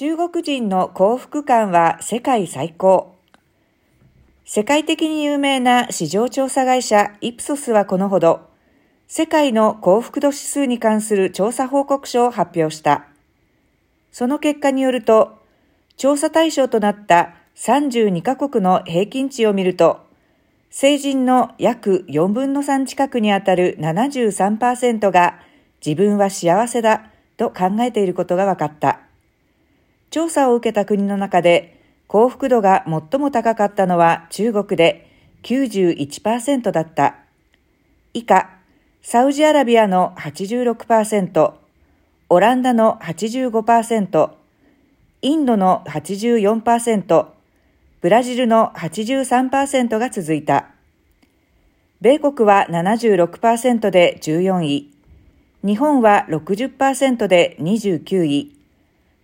中国人の幸福感は世界最高。世界的に有名な市場調査会社イプソスはこのほど、世界の幸福度指数に関する調査報告書を発表した。その結果によると、調査対象となった32カ国の平均値を見ると、成人の約4分の3近くにあたる73%が自分は幸せだと考えていることが分かった。調査を受けた国の中で幸福度が最も高かったのは中国で91%だった。以下、サウジアラビアの86%、オランダの85%、インドの84%、ブラジルの83%が続いた。米国は76%で14位、日本は60%で29位、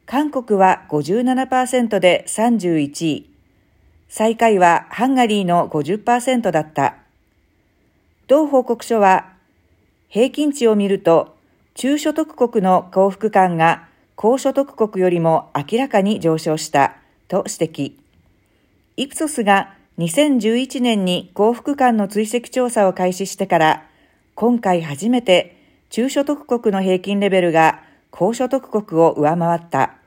韓国は57%で31位。最下位はハンガリーの50%だった。同報告書は、平均値を見ると、中所得国の幸福感が高所得国よりも明らかに上昇したと指摘。イプソスが2011年に幸福感の追跡調査を開始してから、今回初めて中所得国の平均レベルが高所得国を上回った。